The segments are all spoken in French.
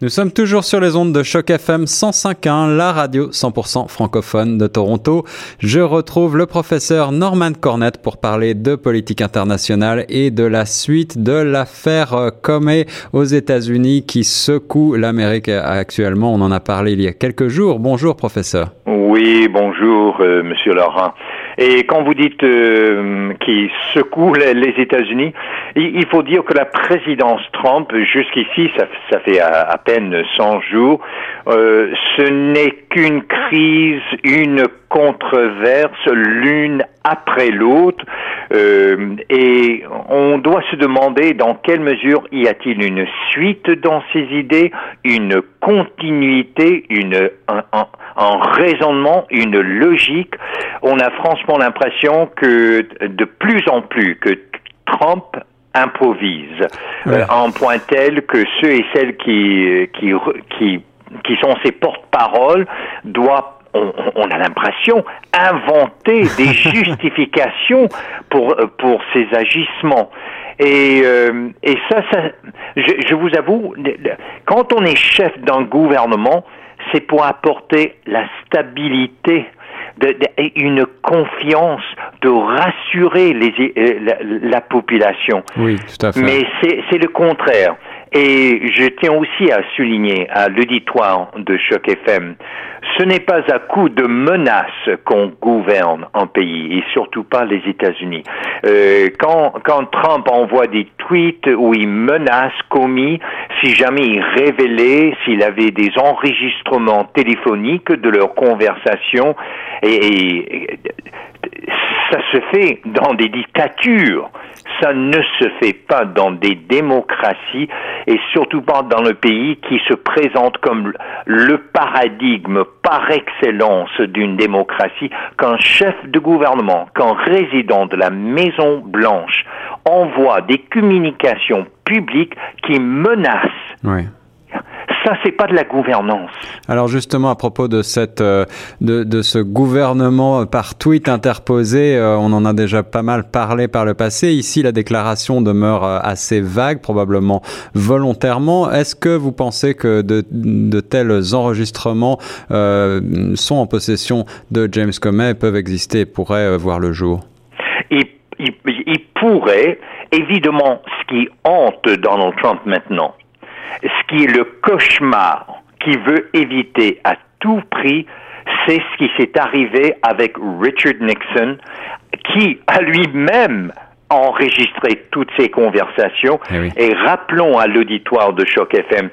Nous sommes toujours sur les ondes de Choc FM 105.1, la radio 100% francophone de Toronto. Je retrouve le professeur Norman Cornett pour parler de politique internationale et de la suite de l'affaire Comey aux États-Unis qui secoue l'Amérique actuellement. On en a parlé il y a quelques jours. Bonjour professeur. Oui, bonjour euh, monsieur Laurent. Et quand vous dites euh, qui secoue les, États-Unis, il, faut dire que la présidence Trump, jusqu'ici, ça, fait à, peine 100 jours, euh, ce n'est qu'une crise, une controverse l'une après l'autre euh, et on doit se demander dans quelle mesure y a-t-il une suite dans ces idées, une continuité, une, un, un, raisonnement, une logique. On a franchement l'impression que de plus en plus que Trump improvise euh, en point tel que ceux et celles qui, qui, qui, qui sont ses porte-paroles doivent on, a l'impression, inventer des justifications pour, euh, pour ces agissements. Et, euh, et ça, ça je, je, vous avoue, quand on est chef d'un gouvernement, c'est pour apporter la stabilité, de, une confiance, de rassurer les, euh, la, la, population. Oui, tout à fait. Mais c'est le contraire. Et je tiens aussi à souligner à l'auditoire de Choc FM, ce n'est pas à coup de menaces qu'on gouverne un pays, et surtout pas les États-Unis. Euh, quand, quand Trump envoie des tweets où il menace commis, si jamais il révélait s'il avait des enregistrements téléphoniques de leurs conversations, et ça se fait dans des dictatures. Ça ne se fait pas dans des démocraties et surtout pas dans le pays qui se présente comme le paradigme par excellence d'une démocratie qu'un chef de gouvernement, qu'un résident de la Maison Blanche envoie des communications publiques qui menacent ça, c'est pas de la gouvernance. Alors justement, à propos de cette, euh, de, de ce gouvernement par tweet interposé, euh, on en a déjà pas mal parlé par le passé. Ici, la déclaration demeure euh, assez vague, probablement volontairement. Est-ce que vous pensez que de, de tels enregistrements euh, sont en possession de James Comey, peuvent exister, pourraient voir le jour? Il, il, il pourrait, évidemment, ce qui hante Donald Trump maintenant, ce qui est le cauchemar qu'il veut éviter à tout prix, c'est ce qui s'est arrivé avec Richard Nixon, qui a lui-même enregistré toutes ces conversations. Eh Et rappelons à l'auditoire de Choc FM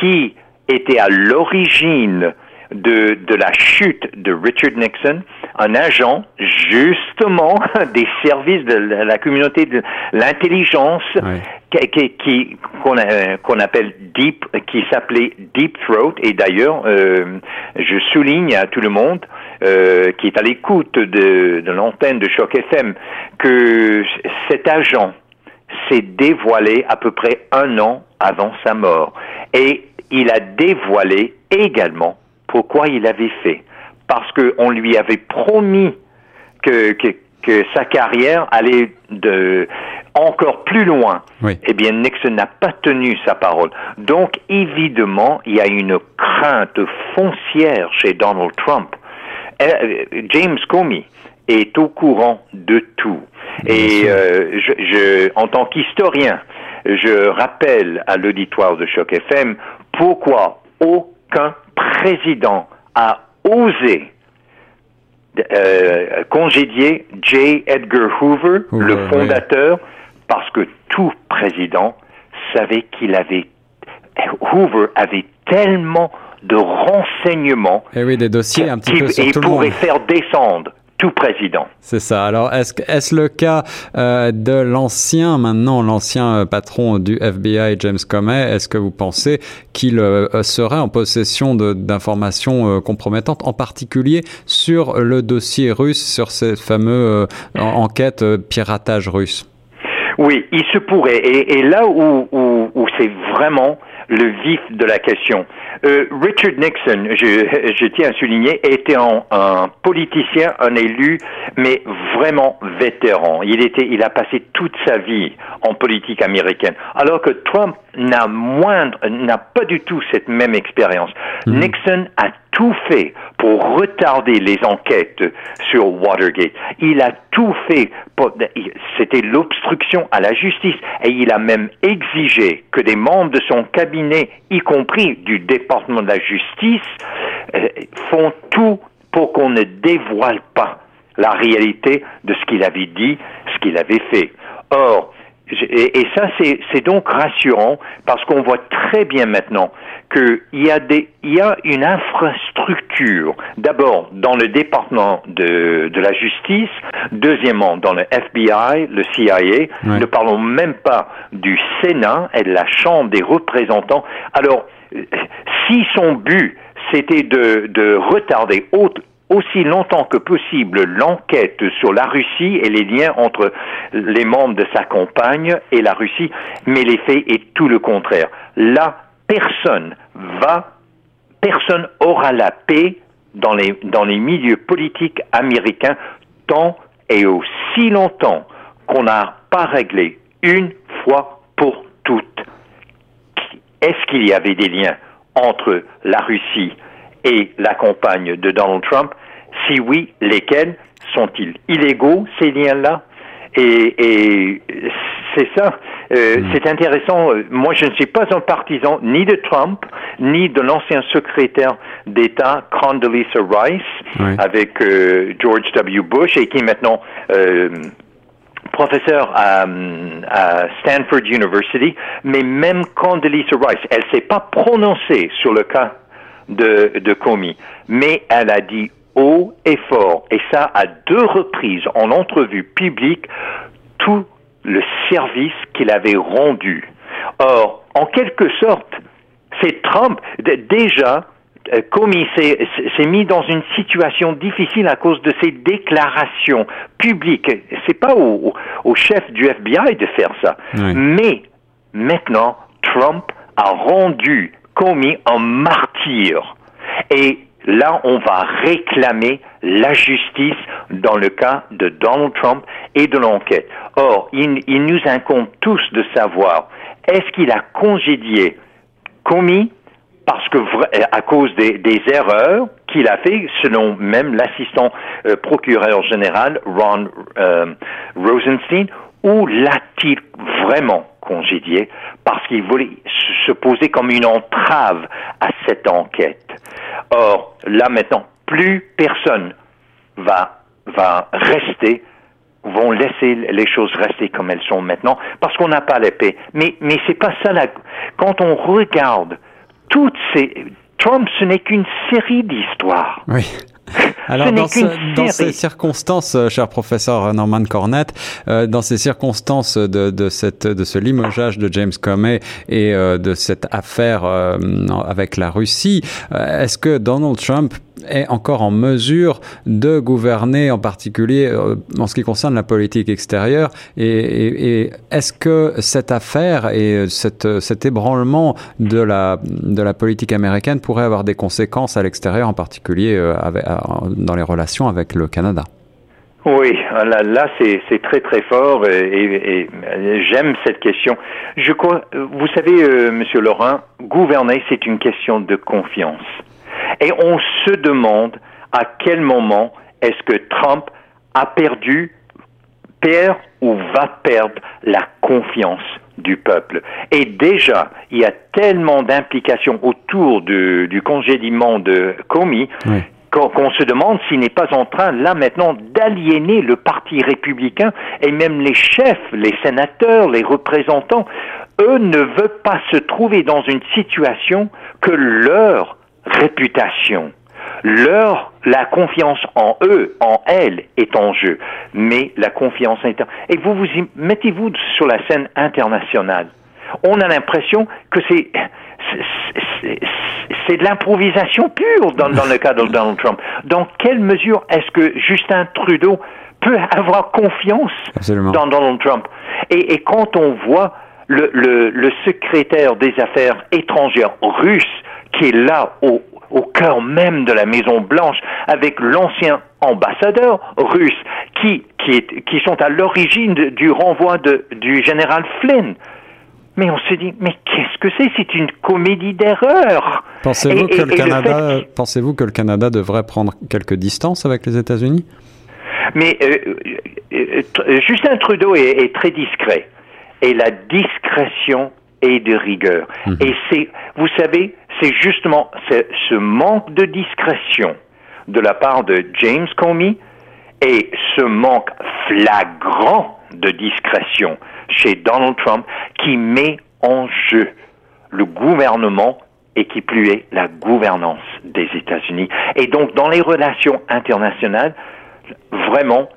qui était à l'origine de, de la chute de Richard Nixon, un agent justement des services de la communauté de l'intelligence qui qu'on qu'on appelle Deep, qui s'appelait Deep Throat. Et d'ailleurs, euh, je souligne à tout le monde euh, qui est à l'écoute de, de l'antenne de Choc FM que cet agent s'est dévoilé à peu près un an avant sa mort. Et il a dévoilé également pourquoi il avait fait. Parce qu'on lui avait promis que, que, que, sa carrière allait de encore plus loin. Eh bien, Nixon n'a pas tenu sa parole. Donc, évidemment, il y a une crainte foncière chez Donald Trump. Euh, James Comey est au courant de tout. Et euh, je, je, en tant qu'historien, je rappelle à l'auditoire de Choc FM pourquoi aucun président a osé euh, congédier J. Edgar Hoover, le fondateur, parce que tout président savait qu'il avait Hoover avait tellement de renseignements et eh oui, des dossiers un petit peu sur tout pourrait faire descendre tout président. C'est ça. Alors, est-ce est le cas euh, de l'ancien, maintenant l'ancien euh, patron du FBI, James Comey Est-ce que vous pensez qu'il euh, serait en possession d'informations compromettantes, en particulier sur le dossier russe, sur cette fameuse enquête piratage russe? Oui, il se pourrait. Et, et là où, où, où c'est vraiment le vif de la question. Euh, Richard Nixon, je, je, tiens à souligner, était un, un, politicien, un élu, mais vraiment vétéran. Il était, il a passé toute sa vie en politique américaine. Alors que Trump n'a moindre, n'a pas du tout cette même expérience. Mhm. Nixon a tout fait pour retarder les enquêtes sur Watergate. Il a tout fait pour, c'était l'obstruction à la justice et il a même exigé que des membres de son cabinet, y compris du département de la justice, euh, font tout pour qu'on ne dévoile pas la réalité de ce qu'il avait dit, ce qu'il avait fait. Or, et, ça, c'est donc rassurant parce qu'on voit très bien maintenant qu'il y, a des, il y a une infrastructure, d'abord dans le département de, de, la justice, deuxièmement dans le FBI, le CIA, ne parlons même pas du Sénat et de la Chambre des représentants. Alors, si son but c'était de, de retarder aussi longtemps que possible l'enquête sur la Russie et les liens entre les membres de sa compagne et la Russie, mais l'effet est tout le contraire. Là, personne va, personne aura la paix dans les, dans les milieux politiques américains tant et aussi longtemps qu'on n'a pas réglé une fois pour toutes est-ce qu'il y avait des liens entre la Russie et la compagne de Donald Trump? Si oui, lesquels sont-ils illégaux, ces liens-là? Et, c'est ça, euh, hmm. c'est intéressant. Moi, je ne suis pas un partisan ni de Trump, ni de l'ancien secrétaire d'État Condoleezza Rice, avec euh, George W. Bush, et qui est maintenant euh, professeur à, Stanford University. Mais même Condoleezza Rice, elle s'est pas prononcée sur le cas de, de Comey, mais elle a dit haut et fort, et ça à deux reprises en entrevue publique, tout le service qu'il avait rendu. Or, en quelque sorte, c'est Trump, déjà, euh, Comey s'est mis dans une situation difficile à cause de ses déclarations publiques. C'est pas au, chef du FBI de faire ça. Mais maintenant, Trump a rendu Comey un martyr. Et là, on va réclamer la justice dans le cas de Donald Trump et de l'enquête. Or, il, nous incombe tous de savoir, est-ce qu'il a congédié Comey parce que à cause des, erreurs qu'il a fait, selon même l'assistant euh, procureur général Ron euh, Rosenstein, ou l'a-t-il vraiment congédié parce qu'il voulait se poser comme une entrave à cette enquête Or, là maintenant, plus personne va, va rester, vont laisser les choses rester comme elles sont maintenant, parce qu'on n'a pas l'épée. Mais, mais c'est pas ça la, quand on regarde toutes ces, Trump, ce n'est qu'une série d'histoires. Oui. Alors, dans, ces circonstances, euh, cher professeur Norman Cornett, euh, dans ces circonstances de, de, cette, de ce limogeage de James Comey et euh, de cette affaire avec la Russie, est-ce que Donald Trump est encore en mesure de gouverner, en particulier euh, en ce qui concerne la politique extérieure. Et, est-ce que cette affaire et cette, cet ébranlement de la, politique américaine pourrait avoir des conséquences à l'extérieur, en particulier euh, dans les relations avec le Canada? Oui, là, c'est très très fort et, j'aime cette question. Je vous savez, euh, Monsieur Laurent, gouverner c'est une question de confiance. Et on se demande à quel moment est-ce que Trump a perdu, perd ou va perdre la confiance du peuple. Et déjà, il y a tellement d'implications autour du congédiement de Comey qu'on se demande s'il n'est pas en train, là maintenant, d'aliéner le Parti républicain et même les chefs, les sénateurs, les représentants. Eux ne veulent pas se trouver dans une situation que leur réputation. Leur, la confiance en eux, en elles, est en jeu. Mais la confiance interne. Et vous vous mettez-vous sur la scène internationale. On a l'impression que c'est c'est de l'improvisation pure dans, le cas de Donald Trump. Dans quelle mesure est-ce que Justin Trudeau peut avoir confiance dans Donald Trump? Et, et, quand on voit le, le, le secrétaire des affaires étrangères russe qui est là au, au cœur même de la Maison Blanche avec l'ancien ambassadeur russe qui, qui, est, qui sont à l'origine du renvoi de, du général Flynn. Mais on se dit, mais qu'est-ce que c'est? C'est une comédie d'erreur. Pensez-vous que, le Canada, que le Canada devrait prendre quelques distances avec les États-Unis? Mais euh, euh, euh, Justin Trudeau est, très discret. Et la discrétion est de rigueur. Mhm. Et c'est, vous savez, c'est justement ce manque de discrétion de la part de James Comey et ce manque flagrant de discrétion chez Donald Trump qui met en jeu le gouvernement et qui plus est la gouvernance des États-Unis. Et donc dans les relations internationales, vraiment,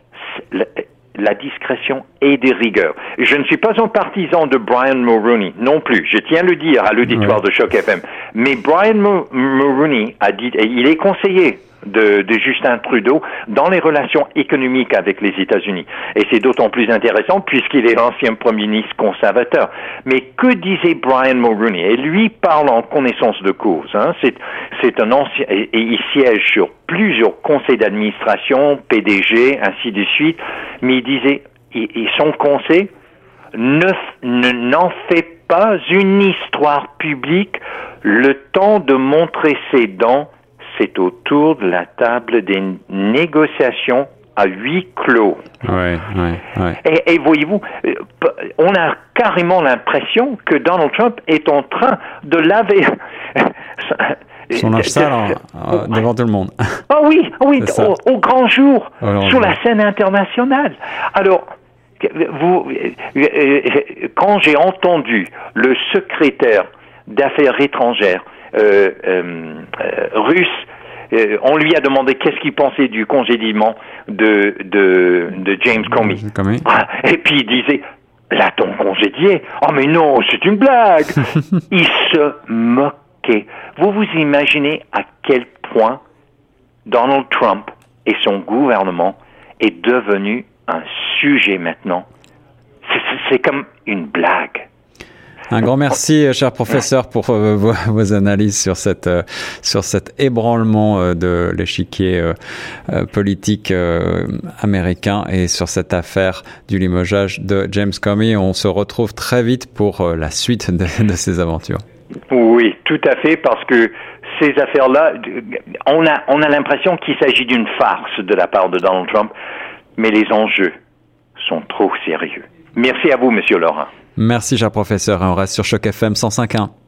la discrétion et des rigueurs. Je ne suis pas un partisan de Brian Mulroney non plus. Je tiens à le dire à l'auditoire de Choc FM. Mais Brian Mulroney a dit, et il est conseiller de, Justin Trudeau dans les relations économiques avec les États-Unis. Et c'est d'autant plus intéressant puisqu'il est l'ancien premier ministre conservateur. Mais que disait Brian Mulroney? Et lui parle en connaissance de cause. Hein. C'est un ancien et, il siège sur plusieurs conseils d'administration, PDG, ainsi de suite. Mais il disait et, son conseil ne n'en fait pas une histoire publique le temps de montrer ses dents c'est autour de la table des négociations à huis clos. Ouais, ouais, ouais. Et, voyez-vous, euh, on a carrément l'impression que Donald Trump est en train de laver son linge sale devant tout le monde. Ah oui, oui, au, grand jour, sur la scène internationale. Alors, vous, euh, euh, quand j'ai entendu le secrétaire d'affaires étrangères euh, euh, euh, russe on lui a demandé qu'est-ce qu'il pensait du congédiement de, de, de James Comey. Ah, et puis il disait, l'a-t-on congédié? Oh mais non, c'est une blague Il se moquait. Vous vous imaginez à quel point Donald Trump et son gouvernement est devenu un sujet maintenant? C'est comme une blague. Un grand merci, cher professeur, pour euh, vos, analyses sur cette euh, sur cet ébranlement euh, de l'échiquier politique américain et sur cette affaire du limogeage de James Comey. On se retrouve très vite pour la suite de, de ces aventures. Oui, tout à fait, parce que ces affaires-là, on a on a l'impression qu'il s'agit d'une farce de la part de Donald Trump, mais les enjeux sont trop sérieux. Merci à vous, Monsieur Laurent. Merci, cher professeur. On reste sur Choc FM 105.1.